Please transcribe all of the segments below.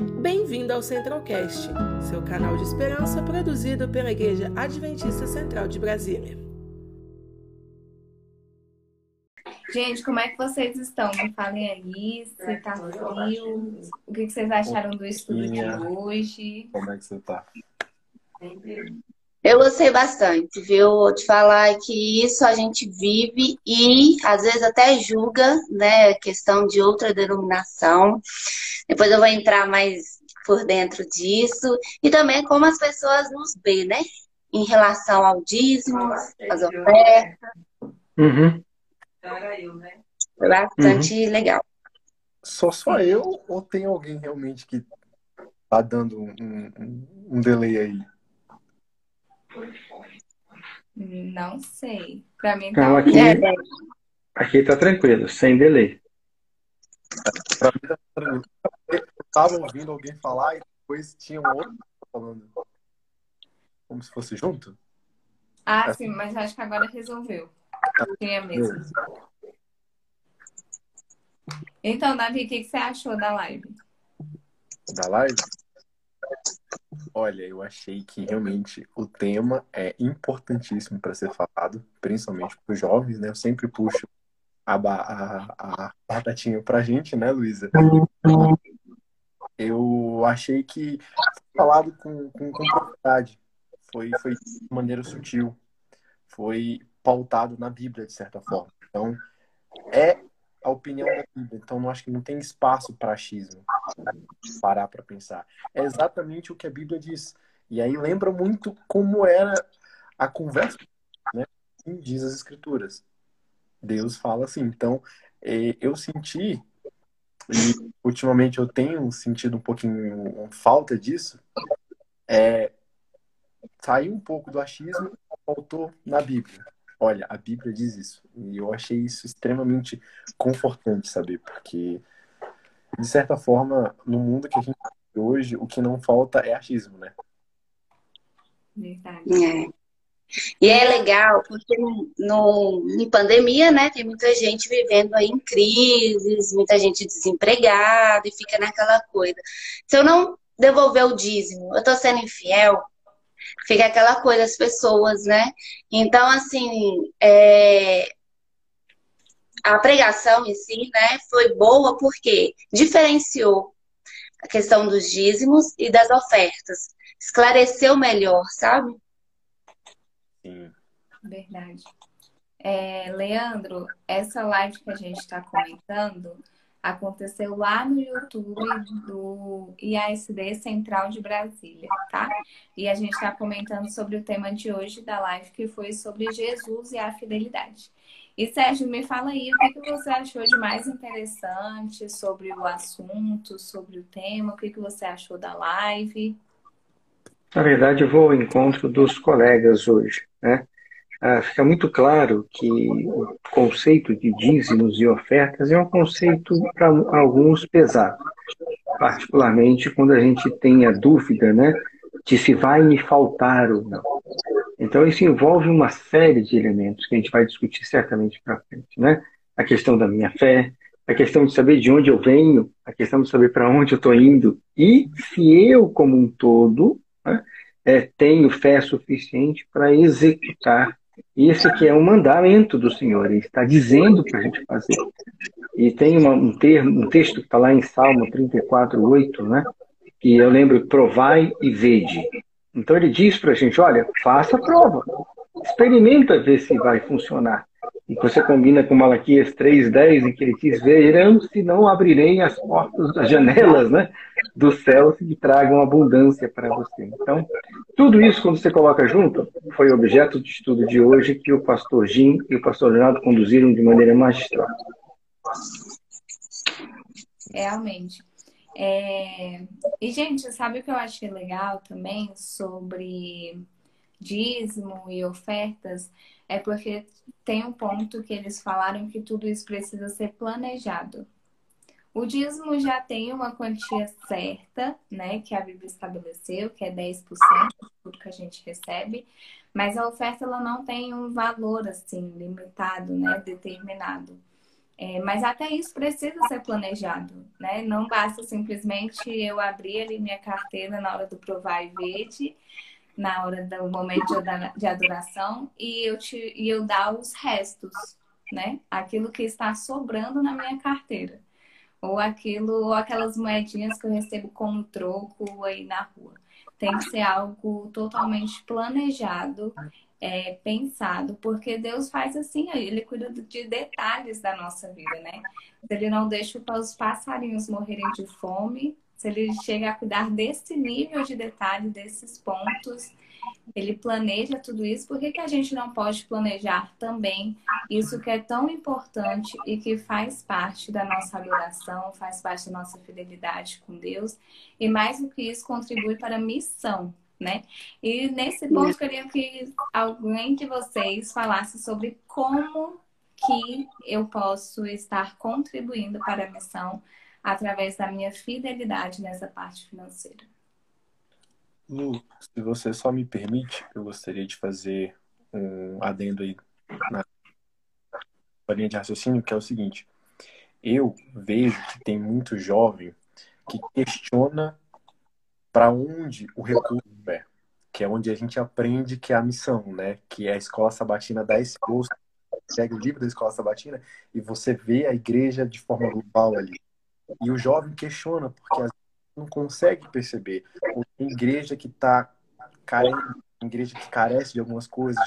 Bem-vindo ao Centralcast, seu canal de esperança produzido pela Igreja Adventista Central de Brasília. Gente, como é que vocês estão? Me falem aí, se tá frio, o que vocês acharam do estudo de hoje? Como é que você tá? Eu gostei bastante, viu? Vou te falar que isso a gente vive e às vezes até julga, né? Questão de outra denominação. Depois eu vou entrar mais por dentro disso. E também como as pessoas nos veem, né? Em relação ao dízimo, às ofertas. Uhum. Foi bastante Uhum. legal. Só só eu ou tem alguém realmente que tá dando um, um, um delay aí? Não sei. Pra mim tá Não, aqui, É, aqui tá tranquilo, sem delay. Pra mim tá tranquilo. Eu tava ouvindo alguém falar e depois tinha um outro falando. Como se fosse junto? Ah, sim, mas acho que agora resolveu. Tinha mesmo. Então, Davi, o que você achou da live? da live? Olha, eu achei que realmente o tema é importantíssimo para ser falado, principalmente para os jovens, né? Eu sempre puxo a, a, a batatinha pra gente, né, Luísa? Eu achei que foi falado com, com, com propriedade, foi, foi de maneira sutil, foi pautado na Bíblia, de certa forma. Então, é a opinião da Bíblia, então não acho que não tem espaço para achismo parar para pensar. É exatamente o que a Bíblia diz. E aí lembra muito como era a conversa, né? Assim diz as Escrituras. Deus fala assim. Então, eh, eu senti, e ultimamente eu tenho sentido um pouquinho falta disso, é sair um pouco do achismo faltou na Bíblia. Olha, a Bíblia diz isso. E eu achei isso extremamente confortante, saber, porque de certa forma, no mundo que a gente vive hoje, o que não falta é achismo, né? Verdade. É. E é legal, porque no, em pandemia, né, tem muita gente vivendo aí em crises, muita gente desempregada e fica naquela coisa. Se eu não devolver o dízimo, eu tô sendo infiel, fica aquela coisa, as pessoas, né? Então, assim, é, a pregação em si, né, foi boa porque diferenciou a questão dos dízimos e das ofertas. Esclareceu melhor, sabe? Sim. Verdade. É, Leandro, essa live que a gente está comentando aconteceu lá no YouTube do IASD Central de Brasília, tá? E a gente está comentando sobre o tema de hoje da live, que foi sobre Jesus e a fidelidade. E Sérgio, me fala aí, o que, que você achou de mais interessante sobre o assunto, sobre o tema? O que, que você achou da live? Na verdade, eu vou ao encontro dos colegas hoje, né? Ah, fica muito claro que o conceito de dízimos e ofertas é um conceito para alguns pesado, particularmente quando a gente tem a dúvida, né, de se vai me faltar ou não. Então, isso envolve uma série de elementos que a gente vai discutir certamente para frente, né? A questão da minha fé, a questão de saber de onde eu venho, a questão de saber para onde eu estou indo e se eu, como um todo, né, é, tenho fé suficiente para executar esse que é um mandamento do Senhor, Ele está dizendo para a gente fazer. E tem uma, um, termo, um texto que está lá em Salmo 34, 8, né? que eu lembro, provai e vede. Então ele diz para a gente, olha, faça a prova, experimenta ver se vai funcionar. E você combina com Malaquias 3,10, em que ele diz, verão se não abrirei as portas, as janelas né, do céu que tragam abundância para você. Então, tudo isso, quando você coloca junto, foi objeto de estudo de hoje que o pastor Jim e o pastor Leonardo conduziram de maneira magistral. Realmente. É... E, gente, sabe o que eu achei legal também sobre dízimo e ofertas? É porque tem um ponto que eles falaram que tudo isso precisa ser planejado. O dízimo já tem uma quantia certa, né, que a Bíblia estabeleceu, que é 10% de tudo que a gente recebe, mas a oferta ela não tem um valor assim limitado, né, determinado. É, mas até isso precisa ser planejado, né? Não basta simplesmente eu abrir ali minha carteira na hora do provar e verde, na hora do momento de adoração e eu, te, e eu dar os restos, né? Aquilo que está sobrando na minha carteira. Ou aquilo, ou aquelas moedinhas que eu recebo como troco aí na rua. Tem que ser algo totalmente planejado é, pensado, porque Deus faz assim, Ele cuida de detalhes da nossa vida, né? Ele não deixa os passarinhos morrerem de fome, se Ele chega a cuidar desse nível de detalhe, desses pontos, Ele planeja tudo isso, por que, que a gente não pode planejar também isso que é tão importante e que faz parte da nossa adoração, faz parte da nossa fidelidade com Deus, e mais do que isso, contribui para a missão né? E nesse ponto, queria que alguém de vocês falasse sobre como que eu posso estar contribuindo para a missão através da minha fidelidade nessa parte financeira. Lu, se você só me permite, eu gostaria de fazer um adendo aí na linha de raciocínio, que é o seguinte. Eu vejo que tem muito jovem que questiona para onde o recurso é, que é onde a gente aprende que é a missão, né? Que é a escola sabatina da esposa. Segue o livro da escola sabatina e você vê a igreja de forma global ali. E o jovem questiona porque às vezes não consegue perceber. Ou tem igreja que está carente, igreja que carece de algumas coisas,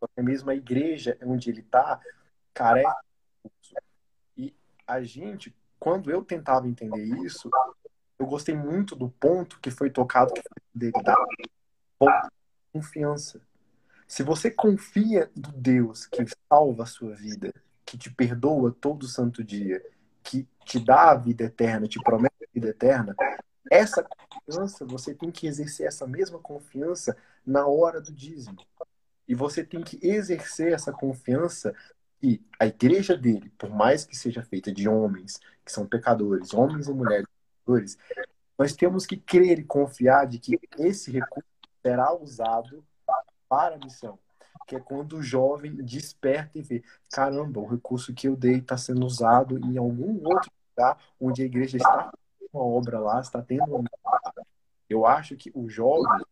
até mesmo a igreja onde ele está carece. E a gente, quando eu tentava entender isso, eu gostei muito do ponto que foi tocado, que foi dele da confiança. Se você confia no Deus que salva a sua vida, que te perdoa todo santo dia, que te dá a vida eterna, te promete a vida eterna, essa confiança, você tem que exercer essa mesma confiança na hora do dízimo. E você tem que exercer essa confiança que a igreja dele, por mais que seja feita de homens que são pecadores, homens e mulheres pecadores, nós temos que crer e confiar de que esse recurso será usado para a missão. Que é quando o jovem desperta e vê: caramba, o recurso que eu dei está sendo usado em algum outro lugar onde a igreja está uma obra lá, está tendo uma. Eu acho que o jovem,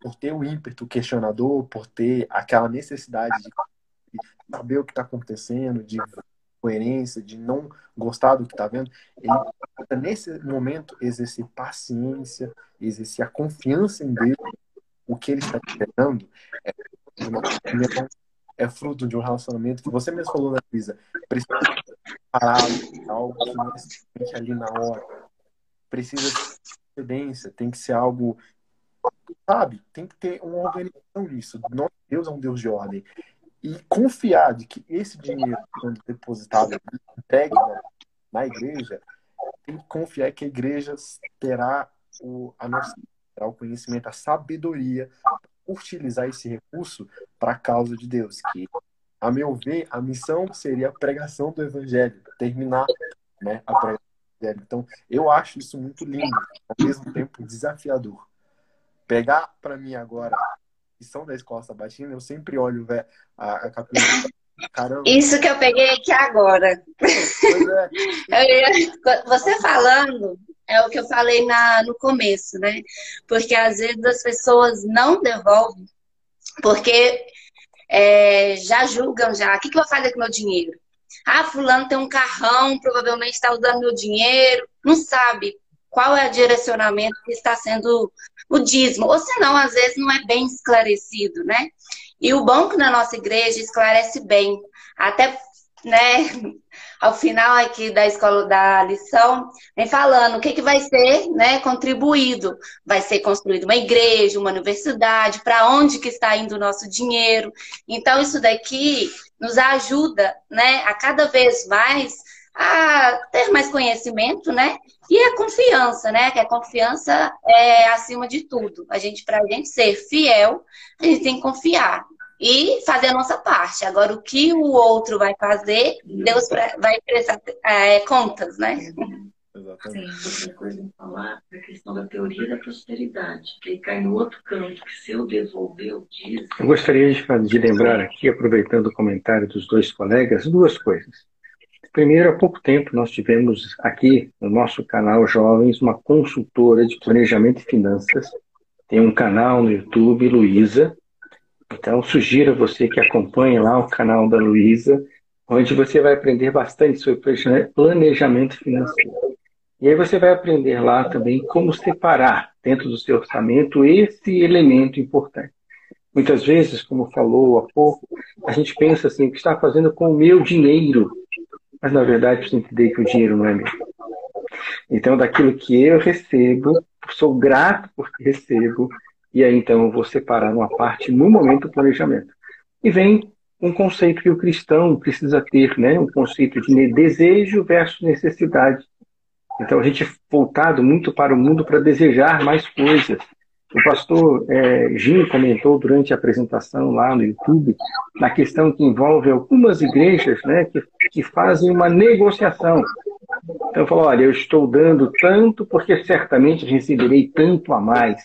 por ter o ímpeto questionador, por ter aquela necessidade de saber o que está acontecendo, de coerência, de não gostar do que está vendo, ele nesse momento exercer paciência, exercer a confiança em Deus, o que ele está esperando é, é fruto de um relacionamento que você mesmo falou, né, Lisa? Precisa parar algo que não é ali na hora. Precisa cedência, tem que ser algo sabe? Tem que ter uma organização nisso. Deus é um Deus de ordem e confiar de que esse dinheiro, quando depositado, entregue na, na igreja, tem que confiar que a igreja terá o, a nossa, terá o conhecimento, a sabedoria utilizar esse recurso para a causa de Deus. Que, a meu ver, a missão seria a pregação do evangelho, terminar né, a pregação do evangelho. Então, eu acho isso muito lindo, ao mesmo tempo desafiador. Pegar para mim agora que são da escola sabatina, eu sempre olho a, a capela. Caramba. Isso que eu peguei aqui agora. É. você falando, é o que eu falei na, no começo, né? Porque às vezes as pessoas não devolvem, porque é, já julgam já. O que, que eu vou fazer com meu dinheiro? Ah, fulano tem um carrão, provavelmente está usando meu dinheiro. Não sabe qual é o direcionamento que está sendo o dízimo, ou senão, às vezes, não é bem esclarecido, né? E o que na nossa igreja esclarece bem, até, né, ao final aqui da escola da lição, vem falando o que, que vai ser, né, contribuído. Vai ser construída uma igreja, uma universidade, para onde que está indo o nosso dinheiro. Então, isso daqui nos ajuda, né, a cada vez mais a ter mais conhecimento, né? E a confiança, né? Que a confiança é acima de tudo. A gente, para a gente ser fiel, a gente tem que confiar e fazer a nossa parte. Agora, o que o outro vai fazer, Deus vai prestar é, contas, né? Exatamente. Outra coisa em falar é a questão da teoria da prosperidade, que cai no outro campo, que se eu devolver o dízimo... Eu gostaria de, de lembrar aqui, aproveitando o comentário dos dois colegas, duas coisas. Primeiro, há pouco tempo, nós tivemos aqui no nosso canal Jovens uma consultora de planejamento e finanças. Tem um canal no YouTube, Luísa. Então, sugiro a você que acompanhe lá o canal da Luísa, onde você vai aprender bastante sobre planejamento financeiro. E aí você vai aprender lá também como separar dentro do seu orçamento esse elemento importante. Muitas vezes, como falou há pouco, a gente pensa assim, o que está fazendo com o meu dinheiro? Mas na verdade precisa entender que o dinheiro não é meu. Então, daquilo que eu recebo, sou grato porque recebo, e aí então eu vou separar uma parte no momento do planejamento. E vem um conceito que o cristão precisa ter, né? um conceito de desejo versus necessidade. Então a gente é voltado muito para o mundo para desejar mais coisas. O pastor é, Jim comentou durante a apresentação lá no YouTube na questão que envolve algumas igrejas né, que, que fazem uma negociação. Então falou, olha, eu estou dando tanto porque certamente receberei tanto a mais.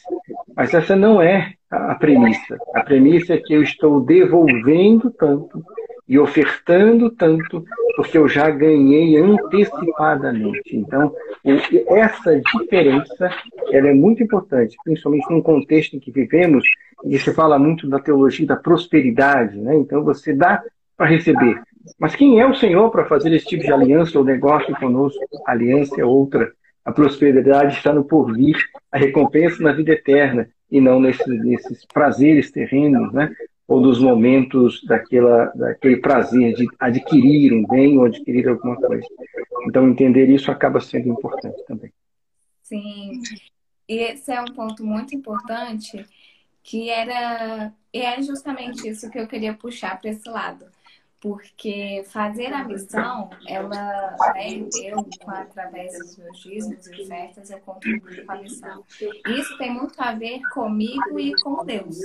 Mas essa não é a premissa. A premissa é que eu estou devolvendo tanto e ofertando tanto porque eu já ganhei antecipadamente. Então, essa diferença ela é muito importante, principalmente num contexto em que vivemos, e se fala muito da teologia da prosperidade, né? Então, você dá para receber. Mas quem é o Senhor para fazer esse tipo de aliança ou negócio conosco? Aliança é outra. A prosperidade está no porvir, a recompensa na vida eterna e não nesses, nesses prazeres terrenos, né? ou dos momentos daquela, daquele prazer de adquirir um bem ou adquirir alguma coisa. Então, entender isso acaba sendo importante também. Sim, esse é um ponto muito importante que era e é justamente isso que eu queria puxar para esse lado porque fazer a missão, ela, né, eu, através dos meus dízimos e ofertas, eu contribuo com a missão. Isso tem muito a ver comigo e com Deus.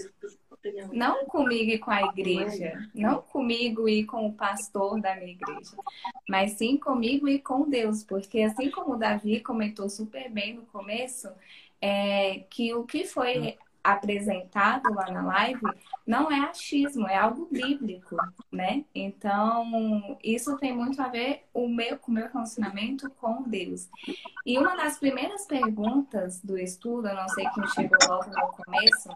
Não comigo e com a igreja, não comigo e com o pastor da minha igreja, mas sim comigo e com Deus, porque assim como o Davi comentou super bem no começo, é, que o que foi apresentado lá na live não é achismo, é algo bíblico, né? Então, isso tem muito a ver o meu, com o meu relacionamento com Deus. E uma das primeiras perguntas do estudo, eu não sei quem chegou logo no começo,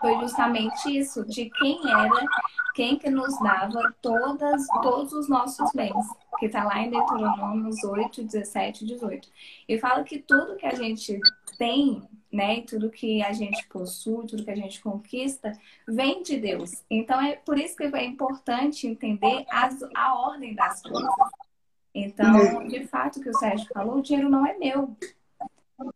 foi justamente isso, de quem era, quem que nos dava todas, todos os nossos bens, que está lá em Deuteronômios 8, 17 e 18. E fala que tudo que a gente tem, né, tudo que a gente possui, tudo que a gente conquista, vem de Deus. Então é por isso que é importante entender as, a ordem das coisas. Então, de fato, o que o Sérgio falou, o dinheiro não é meu.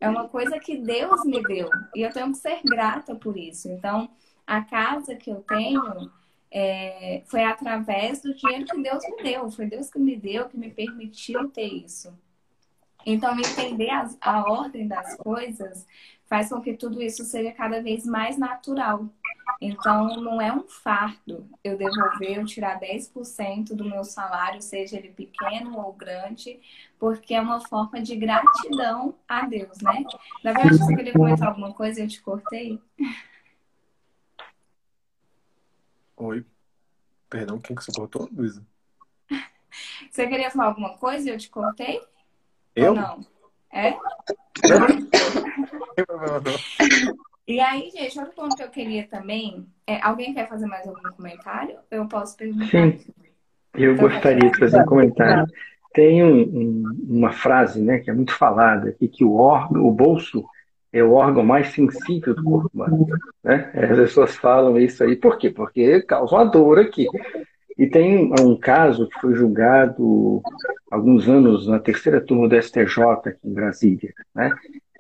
É uma coisa que Deus me deu e eu tenho que ser grata por isso. Então, a casa que eu tenho é, foi através do dinheiro que Deus me deu. Foi Deus que me deu, que me permitiu ter isso. Então, entender as, a ordem das coisas faz com que tudo isso seja cada vez mais natural. Então, não é um fardo eu devolver, eu tirar 10% do meu salário, seja ele pequeno ou grande, porque é uma forma de gratidão a Deus, né? Na verdade, você queria comentar alguma coisa e eu te cortei? Oi. Perdão, quem que você cortou, Luísa? Você queria falar alguma coisa e eu te cortei? Eu? Ou não? É? e aí, gente, outro ponto que eu queria também. É, alguém quer fazer mais algum comentário? Eu posso perguntar. Sim, eu então, gostaria de fazer um comentário. Tem um, um, uma frase né, que é muito falada aqui, que o, órgão, o bolso é o órgão mais sensível do corpo humano. Né? As pessoas falam isso aí. Por quê? Porque causa uma dor aqui. E tem um caso que foi julgado alguns anos na terceira turma do STJ aqui em Brasília, né?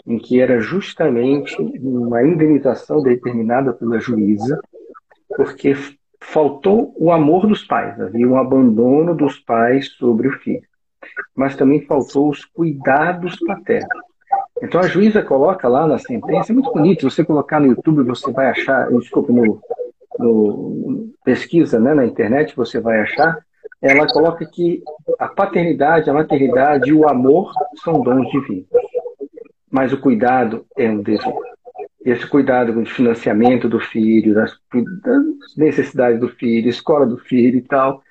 em que era justamente uma indenização determinada pela juíza, porque faltou o amor dos pais, havia um abandono dos pais sobre o filho, mas também faltou os cuidados paternos. Então a juíza coloca lá na sentença, é muito bonito, você colocar no YouTube você vai achar, desculpa, no, no, pesquisa né, na internet, você vai achar, ela coloca que a paternidade, a maternidade e o amor são dons divinos. Mas o cuidado é um dever. Esse cuidado com o financiamento do filho, das, das necessidades do filho, escola do filho e tal,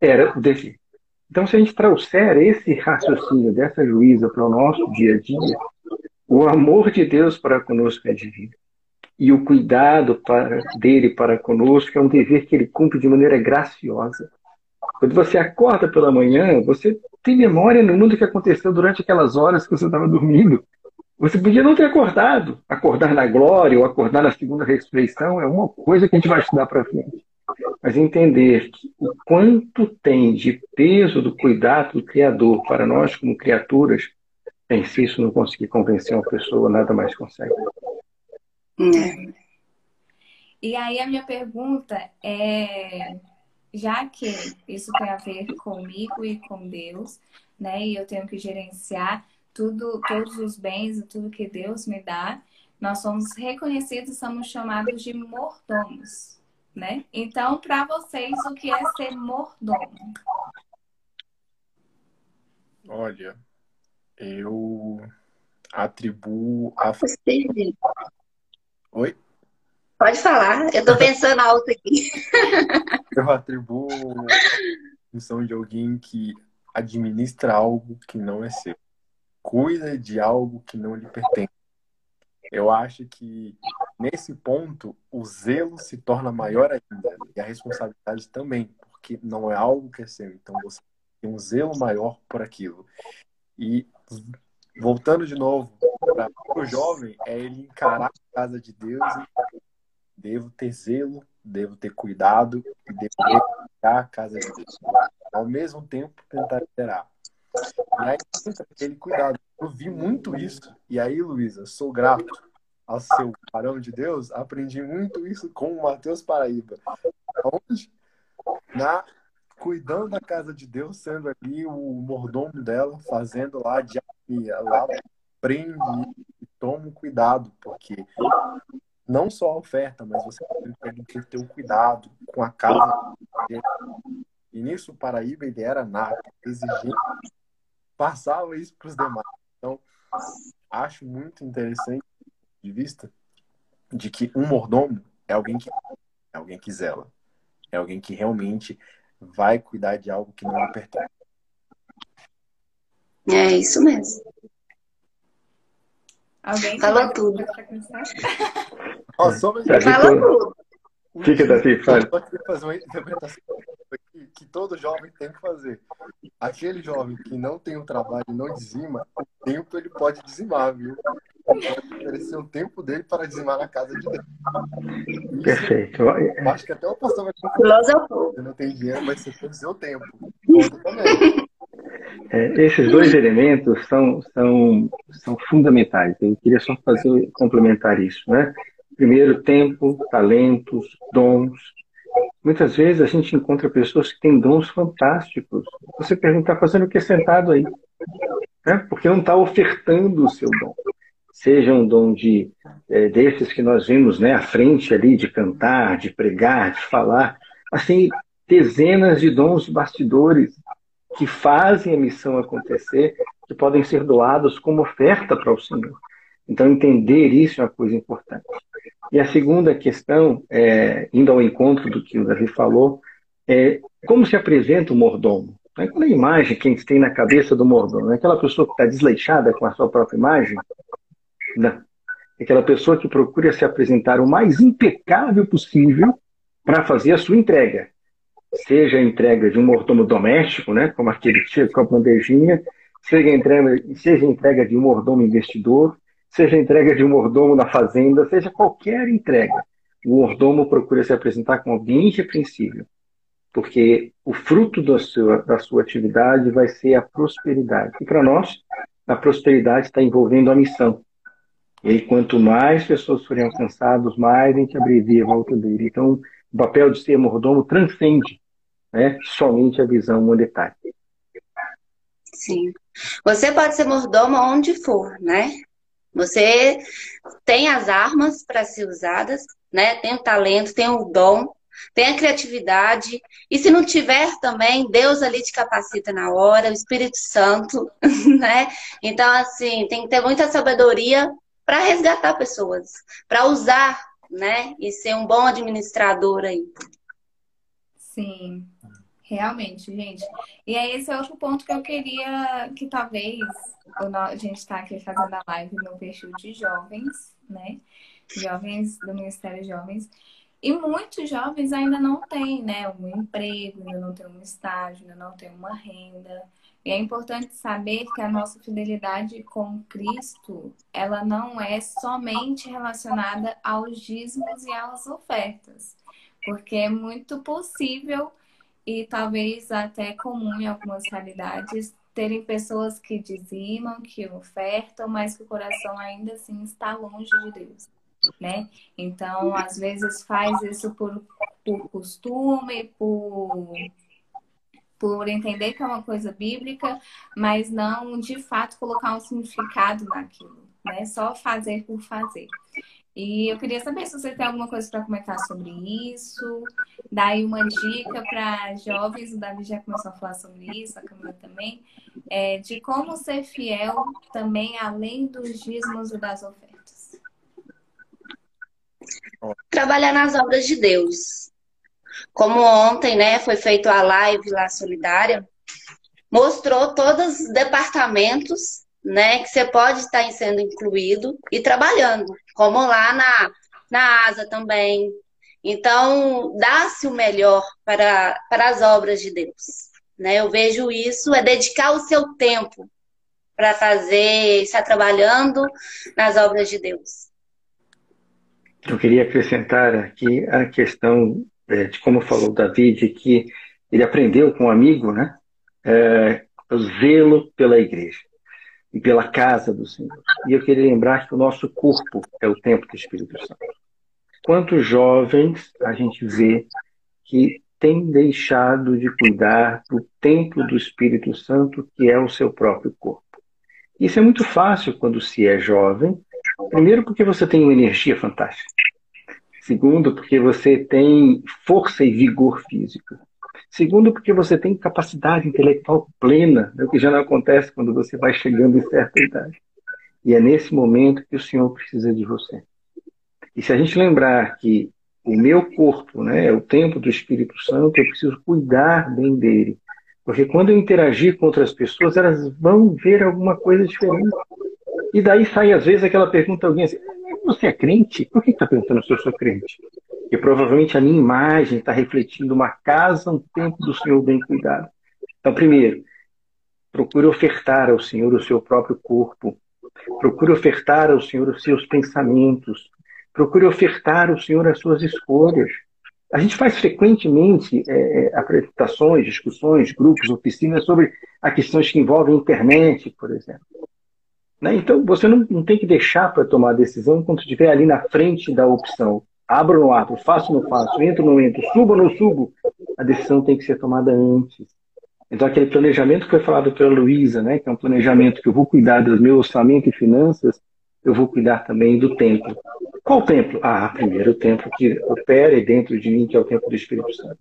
era o dever. Então, se a gente trouxer esse raciocínio dessa juíza para o nosso dia a dia, o amor de Deus para conosco é divino. E o cuidado para, dele para conosco é um dever que ele cumpre de maneira graciosa. Quando você acorda pela manhã, você tem memória no mundo que aconteceu durante aquelas horas que você estava dormindo. Você podia não ter acordado. Acordar na glória ou acordar na segunda ressurreição é uma coisa que a gente vai estudar para frente. Mas entender que o quanto tem de peso do cuidado do Criador para nós como criaturas, em si isso não conseguir convencer uma pessoa, nada mais consegue. É. E aí a minha pergunta é, já que isso tem a ver comigo e com Deus, né? E eu tenho que gerenciar tudo, todos os bens e tudo que Deus me dá, nós somos reconhecidos, somos chamados de mordomos, né? Então, para vocês, o que é ser mordomo? Olha, eu atribuo a. Oi? Pode falar, eu tô pensando alto aqui. eu atribuo a função de alguém que administra algo que não é seu cuida de algo que não lhe pertence. Eu acho que nesse ponto o zelo se torna maior ainda e a responsabilidade também, porque não é algo que é seu. Então você tem um zelo maior por aquilo. E voltando de novo para o jovem, é ele encarar a casa de Deus e devo ter zelo, devo ter cuidado e devo liderar a casa de Deus. Ao mesmo tempo tentar liderar. E aí aquele cuidado. Eu vi muito isso. E aí, Luísa, sou grato ao seu parão de Deus. Aprendi muito isso com o Matheus Paraíba. Onde? Na cuidando da casa de Deus, sendo ali o mordomo dela, fazendo lá diarria, lá prende e toma cuidado, porque não só a oferta, mas você tem que ter um cuidado com a casa. E nisso o Paraíba ele era nato, exigente passava isso para os demais. Então, acho muito interessante de vista de que um mordomo é alguém que é alguém que zela, é alguém que realmente vai cuidar de algo que não lhe pertence. É isso mesmo. Alguém Falou tudo. Ó, só Falou tudo. Fica daqui, fala. Eu queria fazer uma interpretação que todo jovem tem que fazer. Aquele jovem que não tem o um trabalho e não dizima, o tempo ele pode dizimar, viu? Ele pode oferecer o tempo dele para dizimar na casa de Deus. Perfeito. Eu acho que até o pastor vai. Você não tem dinheiro, mas você tem o seu tempo. Conta também. É, esses dois elementos são, são, são fundamentais. Eu queria só fazer complementar isso, né? Primeiro, tempo, talentos, dons. Muitas vezes a gente encontra pessoas que têm dons fantásticos. Você pergunta, está fazendo o que sentado aí? Né? Porque não está ofertando o seu dom. Seja um dom de é, desses que nós vimos né, à frente ali, de cantar, de pregar, de falar. Assim, dezenas de dons bastidores que fazem a missão acontecer, que podem ser doados como oferta para o Senhor. Então, entender isso é uma coisa importante. E a segunda questão, é, indo ao encontro do que o Davi falou, é como se apresenta o mordomo. É qual é a imagem que a gente tem na cabeça do mordomo? É aquela pessoa que está desleixada com a sua própria imagem? Não. É aquela pessoa que procura se apresentar o mais impecável possível para fazer a sua entrega. Seja a entrega de um mordomo doméstico, né, como aquele que chega com a bandejinha, seja entrega, seja entrega de um mordomo investidor, seja entrega de um mordomo na fazenda, seja qualquer entrega, o mordomo procura se apresentar como alguém irrepreensível, porque o fruto da sua, da sua atividade vai ser a prosperidade. E para nós, a prosperidade está envolvendo a missão. E quanto mais pessoas forem alcançadas, mais a gente abrevia a volta dele. Então, o papel de ser mordomo transcende né, somente a visão monetária. Sim. Você pode ser mordomo onde for, né? Você tem as armas para ser usadas, né? Tem o talento, tem o dom, tem a criatividade. E se não tiver também, Deus ali te capacita na hora, o Espírito Santo, né? Então, assim, tem que ter muita sabedoria para resgatar pessoas, para usar, né? E ser um bom administrador aí. Sim. Realmente, gente. E aí, esse é outro ponto que eu queria que talvez a gente está aqui fazendo a live no perfil de jovens, né? Jovens do Ministério de Jovens. E muitos jovens ainda não têm, né, um emprego, ainda não têm um estágio, ainda não têm uma renda. E é importante saber que a nossa fidelidade com Cristo, ela não é somente relacionada aos dízimos e às ofertas, porque é muito possível e talvez até comum em algumas realidades terem pessoas que dizimam, que ofertam, mas que o coração ainda assim está longe de Deus, né? Então, às vezes faz isso por, por costume, por por entender que é uma coisa bíblica, mas não de fato colocar um significado naquilo, né? Só fazer por fazer. E eu queria saber se você tem alguma coisa para comentar sobre isso. Daí uma dica para jovens, o Davi já começou a falar sobre isso, a Camila também, é, de como ser fiel também além dos dízimos e das ofertas. Trabalhar nas obras de Deus. Como ontem, né, foi feita a live lá solidária, mostrou todos os departamentos né, que você pode estar sendo incluído e trabalhando, como lá na, na ASA também. Então, dá-se o melhor para, para as obras de Deus. Né? Eu vejo isso, é dedicar o seu tempo para fazer, estar trabalhando nas obras de Deus. Eu queria acrescentar aqui a questão é, de como falou o David, que ele aprendeu com um amigo, né? É, o zelo pela igreja e pela casa do Senhor. E eu queria lembrar que o nosso corpo é o templo do Espírito Santo. Quantos jovens a gente vê que têm deixado de cuidar do templo do Espírito Santo, que é o seu próprio corpo? Isso é muito fácil quando se é jovem. Primeiro, porque você tem uma energia fantástica. Segundo, porque você tem força e vigor físico. Segundo, porque você tem capacidade intelectual plena, né, o que já não acontece quando você vai chegando em certa idade. E é nesse momento que o Senhor precisa de você. E se a gente lembrar que o meu corpo né, é o templo do Espírito Santo, eu preciso cuidar bem dele. Porque quando eu interagir com outras pessoas, elas vão ver alguma coisa diferente. E daí sai, às vezes, aquela pergunta alguém assim, você é crente? Por que está perguntando se eu sou crente? E provavelmente a minha imagem está refletindo uma casa, um tempo do Senhor bem cuidado. Então, primeiro, procure ofertar ao Senhor o seu próprio corpo. Procure ofertar ao Senhor os seus pensamentos. Procure ofertar ao Senhor as suas escolhas. A gente faz frequentemente é, é apresentações, discussões, grupos, oficinas sobre as questões que envolvem a internet, por exemplo. Né? Então, você não, não tem que deixar para tomar a decisão quando estiver ali na frente da opção abro não abro, faço não faço, entro não entro, subo não subo, a decisão tem que ser tomada antes. Então, aquele planejamento que foi falado pela Luísa, né, que é um planejamento que eu vou cuidar do meu orçamento e finanças, eu vou cuidar também do templo. Qual templo? Ah, primeiro o templo que opera dentro de mim, que é o templo do Espírito Santo.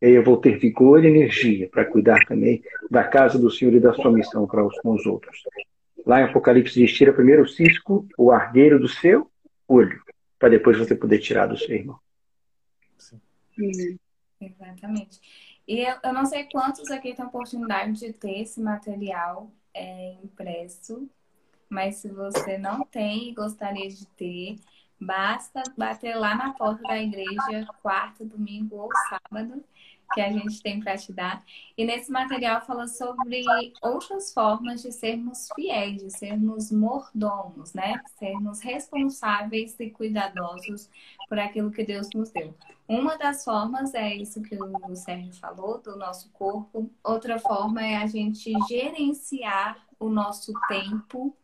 E aí eu vou ter vigor e energia para cuidar também da casa do Senhor e da sua missão para os com os outros. Lá em Apocalipse diz: tira primeiro o cisco, o argueiro do seu olho para depois você poder tirar do seu irmão. Sim. Exatamente. E eu, eu, não sei quantos aqui têm a oportunidade de ter esse material é, impresso, mas se você não tem e gostaria de ter, basta bater lá na porta da igreja quarta, domingo ou sábado que a gente tem para te dar. E nesse material fala sobre outras formas de sermos fiéis, de sermos mordomos, né? Sermos responsáveis e cuidadosos por aquilo que Deus nos deu. Uma das formas é isso que o Sérgio falou, do nosso corpo. Outra forma é a gente gerenciar o nosso tempo.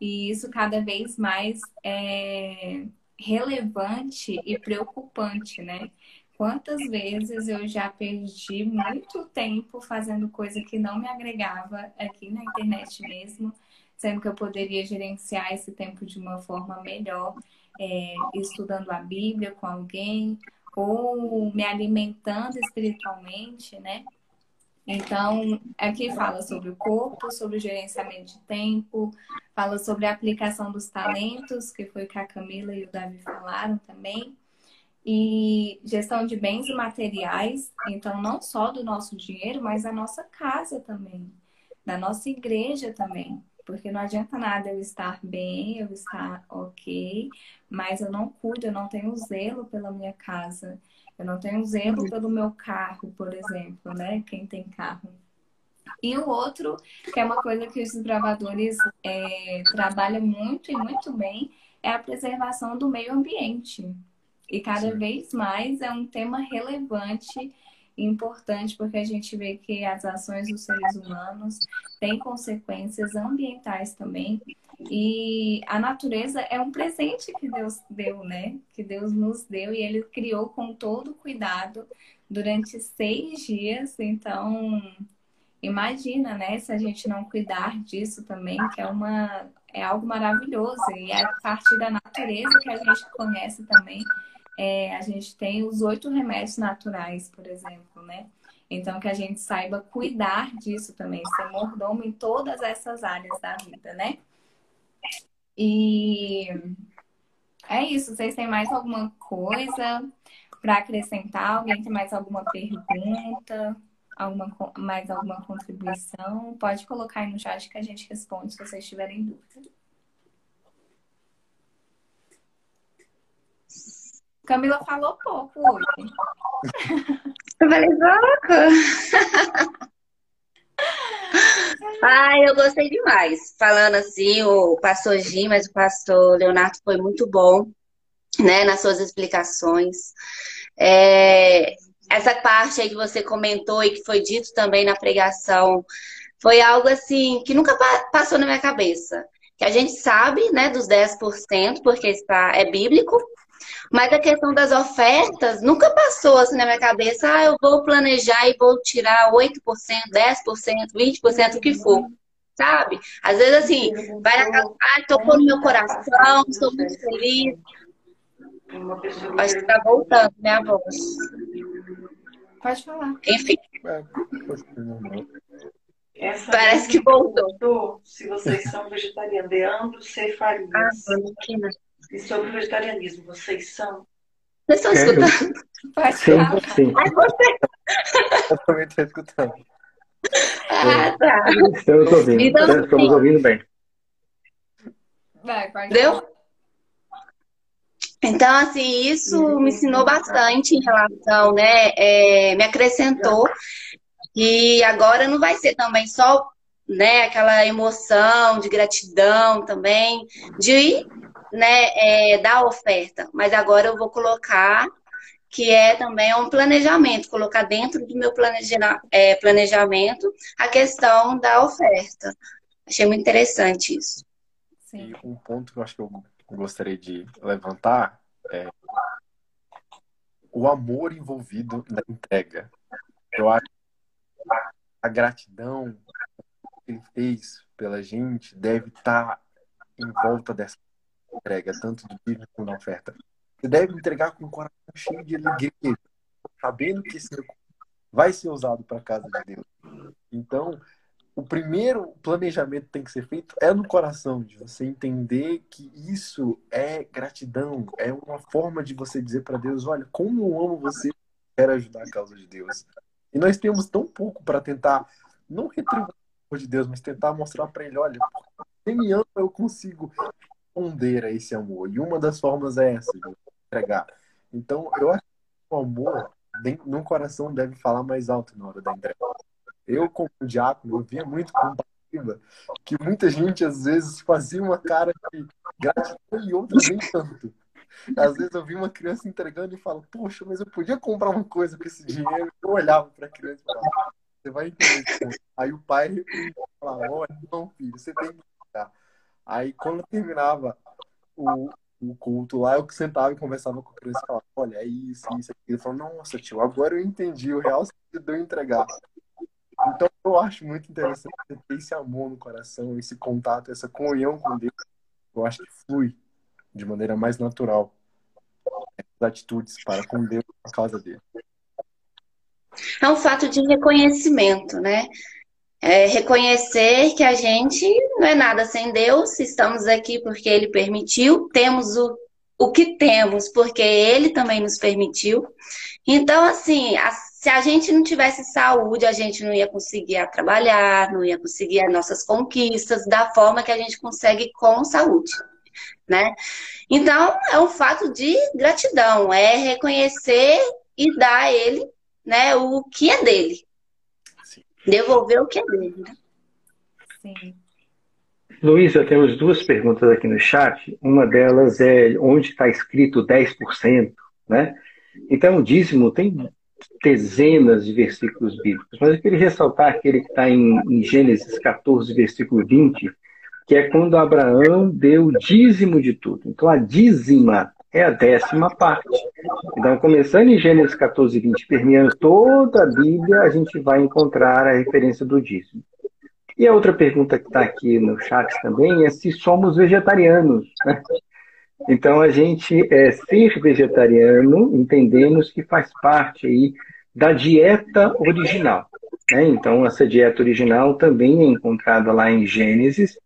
E isso cada vez mais é relevante e preocupante, né? Quantas vezes eu já perdi muito tempo fazendo coisa que não me agregava aqui na internet mesmo, sendo que eu poderia gerenciar esse tempo de uma forma melhor, é, estudando a Bíblia com alguém, ou me alimentando espiritualmente, né? Então, aqui fala sobre o corpo, sobre o gerenciamento de tempo, fala sobre a aplicação dos talentos, que foi o que a Camila e o Davi falaram também e gestão de bens e materiais, então não só do nosso dinheiro, mas da nossa casa também, da nossa igreja também. Porque não adianta nada eu estar bem, eu estar ok, mas eu não cuido, eu não tenho zelo pela minha casa, eu não tenho zelo pelo meu carro, por exemplo, né? Quem tem carro. E o outro, que é uma coisa que os desbravadores é, trabalham muito e muito bem, é a preservação do meio ambiente. E cada Sim. vez mais é um tema relevante e importante, porque a gente vê que as ações dos seres humanos têm consequências ambientais também. E a natureza é um presente que Deus deu, né? Que Deus nos deu e Ele criou com todo cuidado durante seis dias. Então, imagina, né? Se a gente não cuidar disso também, que é uma é algo maravilhoso e é a partir da natureza que a gente conhece também é, a gente tem os oito remédios naturais, por exemplo, né? Então, que a gente saiba cuidar disso também, ser mordomo em todas essas áreas da vida, né? E é isso. Vocês têm mais alguma coisa para acrescentar? Alguém tem mais alguma pergunta? Alguma, mais alguma contribuição? Pode colocar aí no chat que a gente responde se vocês tiverem dúvida. Camila falou pouco hoje. Eu falei pouco. Ai, eu gostei demais. Falando assim, o pastor Gim, mas o pastor Leonardo foi muito bom, né, nas suas explicações. É, essa parte aí que você comentou e que foi dito também na pregação, foi algo assim que nunca passou na minha cabeça. Que a gente sabe, né, dos 10%, porque está, é bíblico, mas a questão das ofertas nunca passou assim na minha cabeça, ah, eu vou planejar e vou tirar 8%, 10%, 20%, o que for. Sabe? Às vezes assim, vai na casa, ah, tocou no meu coração, estou muito feliz. Acho que tá voltando minha voz. Pode falar. Enfim. Essa Parece que voltou. Se vocês são vegetarianos, Leandro Cefarias. Ah, e sobre o vegetarianismo, vocês são? Vocês estão escutando? Pode Sim, sim. Ai, você... Eu também estou escutando. Ah, tá. Estamos ouvindo. Então, Estamos sim. ouvindo bem. Vai, pode Deu? Então, assim, isso me ensinou bastante em relação, né? é, me acrescentou. E agora não vai ser também só né, aquela emoção de gratidão também, de né, é, dar oferta. Mas agora eu vou colocar que é também um planejamento, colocar dentro do meu planeja- é, planejamento a questão da oferta. Achei muito interessante isso. Sim. E um ponto que eu acho que eu gostaria de levantar é o amor envolvido na entrega. Eu acho que a gratidão que ele fez pela gente deve estar em volta dessa entrega, tanto do dízimo como da oferta. Você deve entregar com o coração cheio de alegria, sabendo que esse vai ser usado para a casa de Deus. Então, o primeiro planejamento que tem que ser feito é no coração, de você entender que isso é gratidão, é uma forma de você dizer para Deus, olha, como eu amo você, quero ajudar a causa de Deus. E nós temos tão pouco para tentar não retribuir o amor de Deus, mas tentar mostrar para ele, olha, se me ama, eu consigo responder a esse amor. E uma das formas é essa, de entregar. Então, eu acho que o amor no coração deve falar mais alto na hora da entrega. Eu, como diácono, eu via muito com que muita gente, às vezes, fazia uma cara de gratidão e outras nem tanto. Às vezes eu vi uma criança entregando e falo, poxa, mas eu podia comprar uma coisa com esse dinheiro. Eu olhava para a criança e falava, você vai entender. isso." Aí o pai falava, olha, não, filho, você tem que entregar. Aí quando terminava o, o culto lá, eu sentava e conversava com a criança e falava, olha, é isso, isso, aquilo. Ele falou, nossa, tio, agora eu entendi o real sentido de eu entregar. Então eu acho muito interessante ter esse amor no coração, esse contato, essa comunhão com Deus. Eu acho que flui de maneira mais natural essas atitudes para com Deus por causa dele. É um fato de reconhecimento, né? É reconhecer que a gente não é nada sem Deus, estamos aqui porque Ele permitiu, temos o o que temos, porque Ele também nos permitiu. Então, assim, a, se a gente não tivesse saúde, a gente não ia conseguir trabalhar, não ia conseguir as nossas conquistas da forma que a gente consegue com saúde, né? Então, é um fato de gratidão, é reconhecer e dar a Ele, né, o que é dele. Devolver o que é dele, né? Sim. Luísa, temos duas perguntas aqui no chat. Uma delas é onde está escrito 10%, né? Então, o dízimo tem dezenas de versículos bíblicos, mas eu queria ressaltar aquele que está em, em, Gênesis 14, versículo 20, que é quando Abraão deu o dízimo de tudo. Então, a dízima é a décima parte. Então, começando em Gênesis 14, 20, permeando toda a Bíblia, a gente vai encontrar a referência do dízimo. E a outra pergunta que está aqui no chat também é se somos vegetarianos. Né? Então, a gente é, ser vegetariano, entendemos que faz parte aí da dieta original. Né? Então, essa dieta original também é encontrada lá em Gênesis,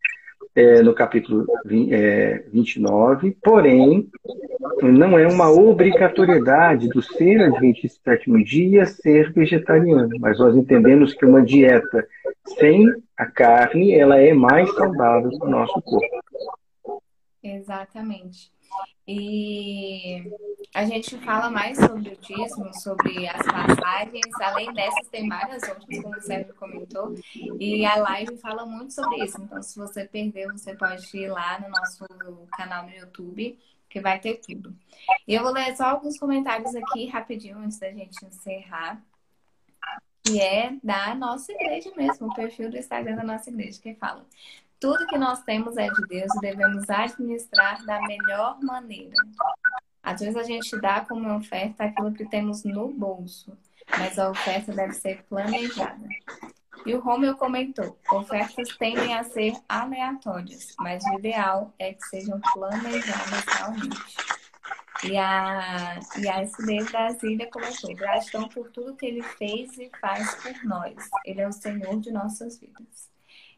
é, no capítulo 20, é, 29, porém, não é uma obrigatoriedade do ser adventista sétimo dia ser vegetariano, mas nós entendemos que uma dieta sem a carne, ela é mais saudável para o nosso corpo. Exatamente. E a gente fala mais sobre o dízimo, sobre as passagens, além dessas, tem várias outras, como o Sérgio comentou, e a live fala muito sobre isso. Então, se você perdeu, você pode ir lá no nosso canal no YouTube, que vai ter tudo. E eu vou ler só alguns comentários aqui rapidinho antes da gente encerrar que é da nossa igreja mesmo, o perfil do Instagram da nossa igreja, que fala: tudo que nós temos é de Deus e devemos administrar da melhor maneira. Às vezes a gente dá como oferta aquilo que temos no bolso, mas a oferta deve ser planejada. E o Romeu comentou: ofertas tendem a ser aleatórias, mas o ideal é que sejam planejadas realmente. E a, e a SD Brasília colocou: gratidão por tudo que ele fez e faz por nós. Ele é o Senhor de nossas vidas.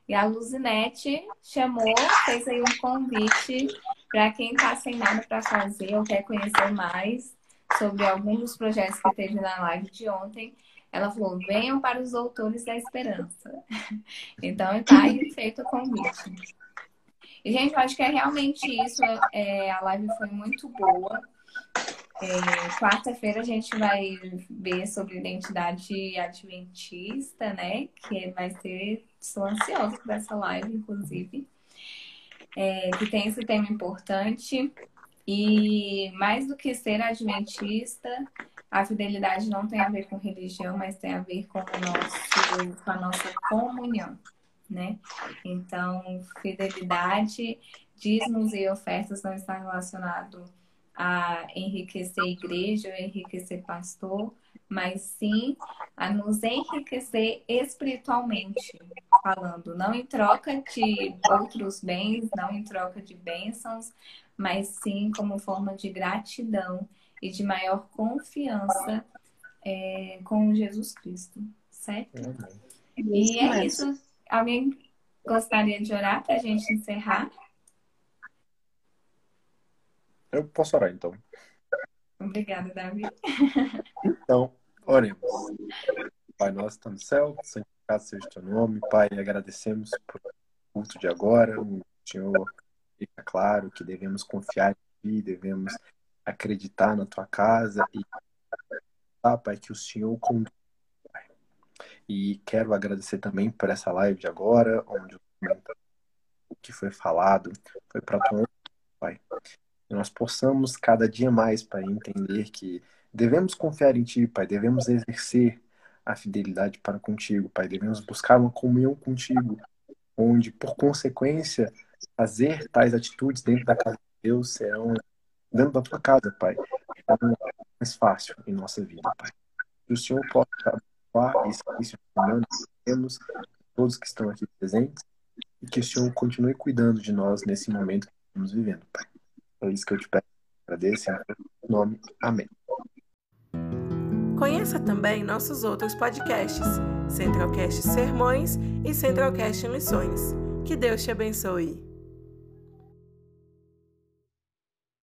E a Luzinete chamou, fez aí um convite para quem está sem nada para fazer ou quer conhecer mais sobre algum dos projetos que teve na live de ontem. Ela falou: venham para os doutores da esperança. Então, está aí feito o convite. E, gente, eu acho que é realmente isso. É, a live foi muito boa. É, Quarta-feira a gente vai ver sobre identidade adventista, né? Que vai ser. Estou ansiosa por essa live, inclusive. É, que tem esse tema importante. E mais do que ser adventista, a fidelidade não tem a ver com religião, mas tem a ver com, nosso, com a nossa comunhão, né? Então, fidelidade, dízimos e ofertas não está relacionado a enriquecer a igreja, a enriquecer pastor, mas sim a nos enriquecer espiritualmente, falando, não em troca de outros bens, não em troca de bênçãos, mas sim como forma de gratidão e de maior confiança é, com Jesus Cristo, certo? E é isso. Alguém gostaria de orar para a gente encerrar? Eu posso orar, então. Obrigada, Davi. Então, oremos. Pai nosso, está no céu, santificado seja o teu nome. Pai, agradecemos por culto de agora. O Senhor fica claro que devemos confiar em Ti, devemos acreditar na Tua casa e, ah, Pai, que o Senhor conduz. E quero agradecer também por essa live de agora, onde o que foi falado foi para tua Pai nós possamos cada dia mais, Pai, entender que devemos confiar em Ti, Pai, devemos exercer a fidelidade para contigo, Pai, devemos buscar uma comunhão contigo, onde, por consequência, fazer tais atitudes dentro da casa de Deus serão, dentro da tua casa, Pai, mais fácil em nossa vida, Pai. Que o Senhor possa abençoar esse início de que temos, todos que estão aqui presentes, e que o Senhor continue cuidando de nós nesse momento que estamos vivendo, Pai. É isso que eu te peço. Agradeço em nome. Amém. Conheça também nossos outros podcasts, Centralcast Sermões e Centralcast Missões. Que Deus te abençoe.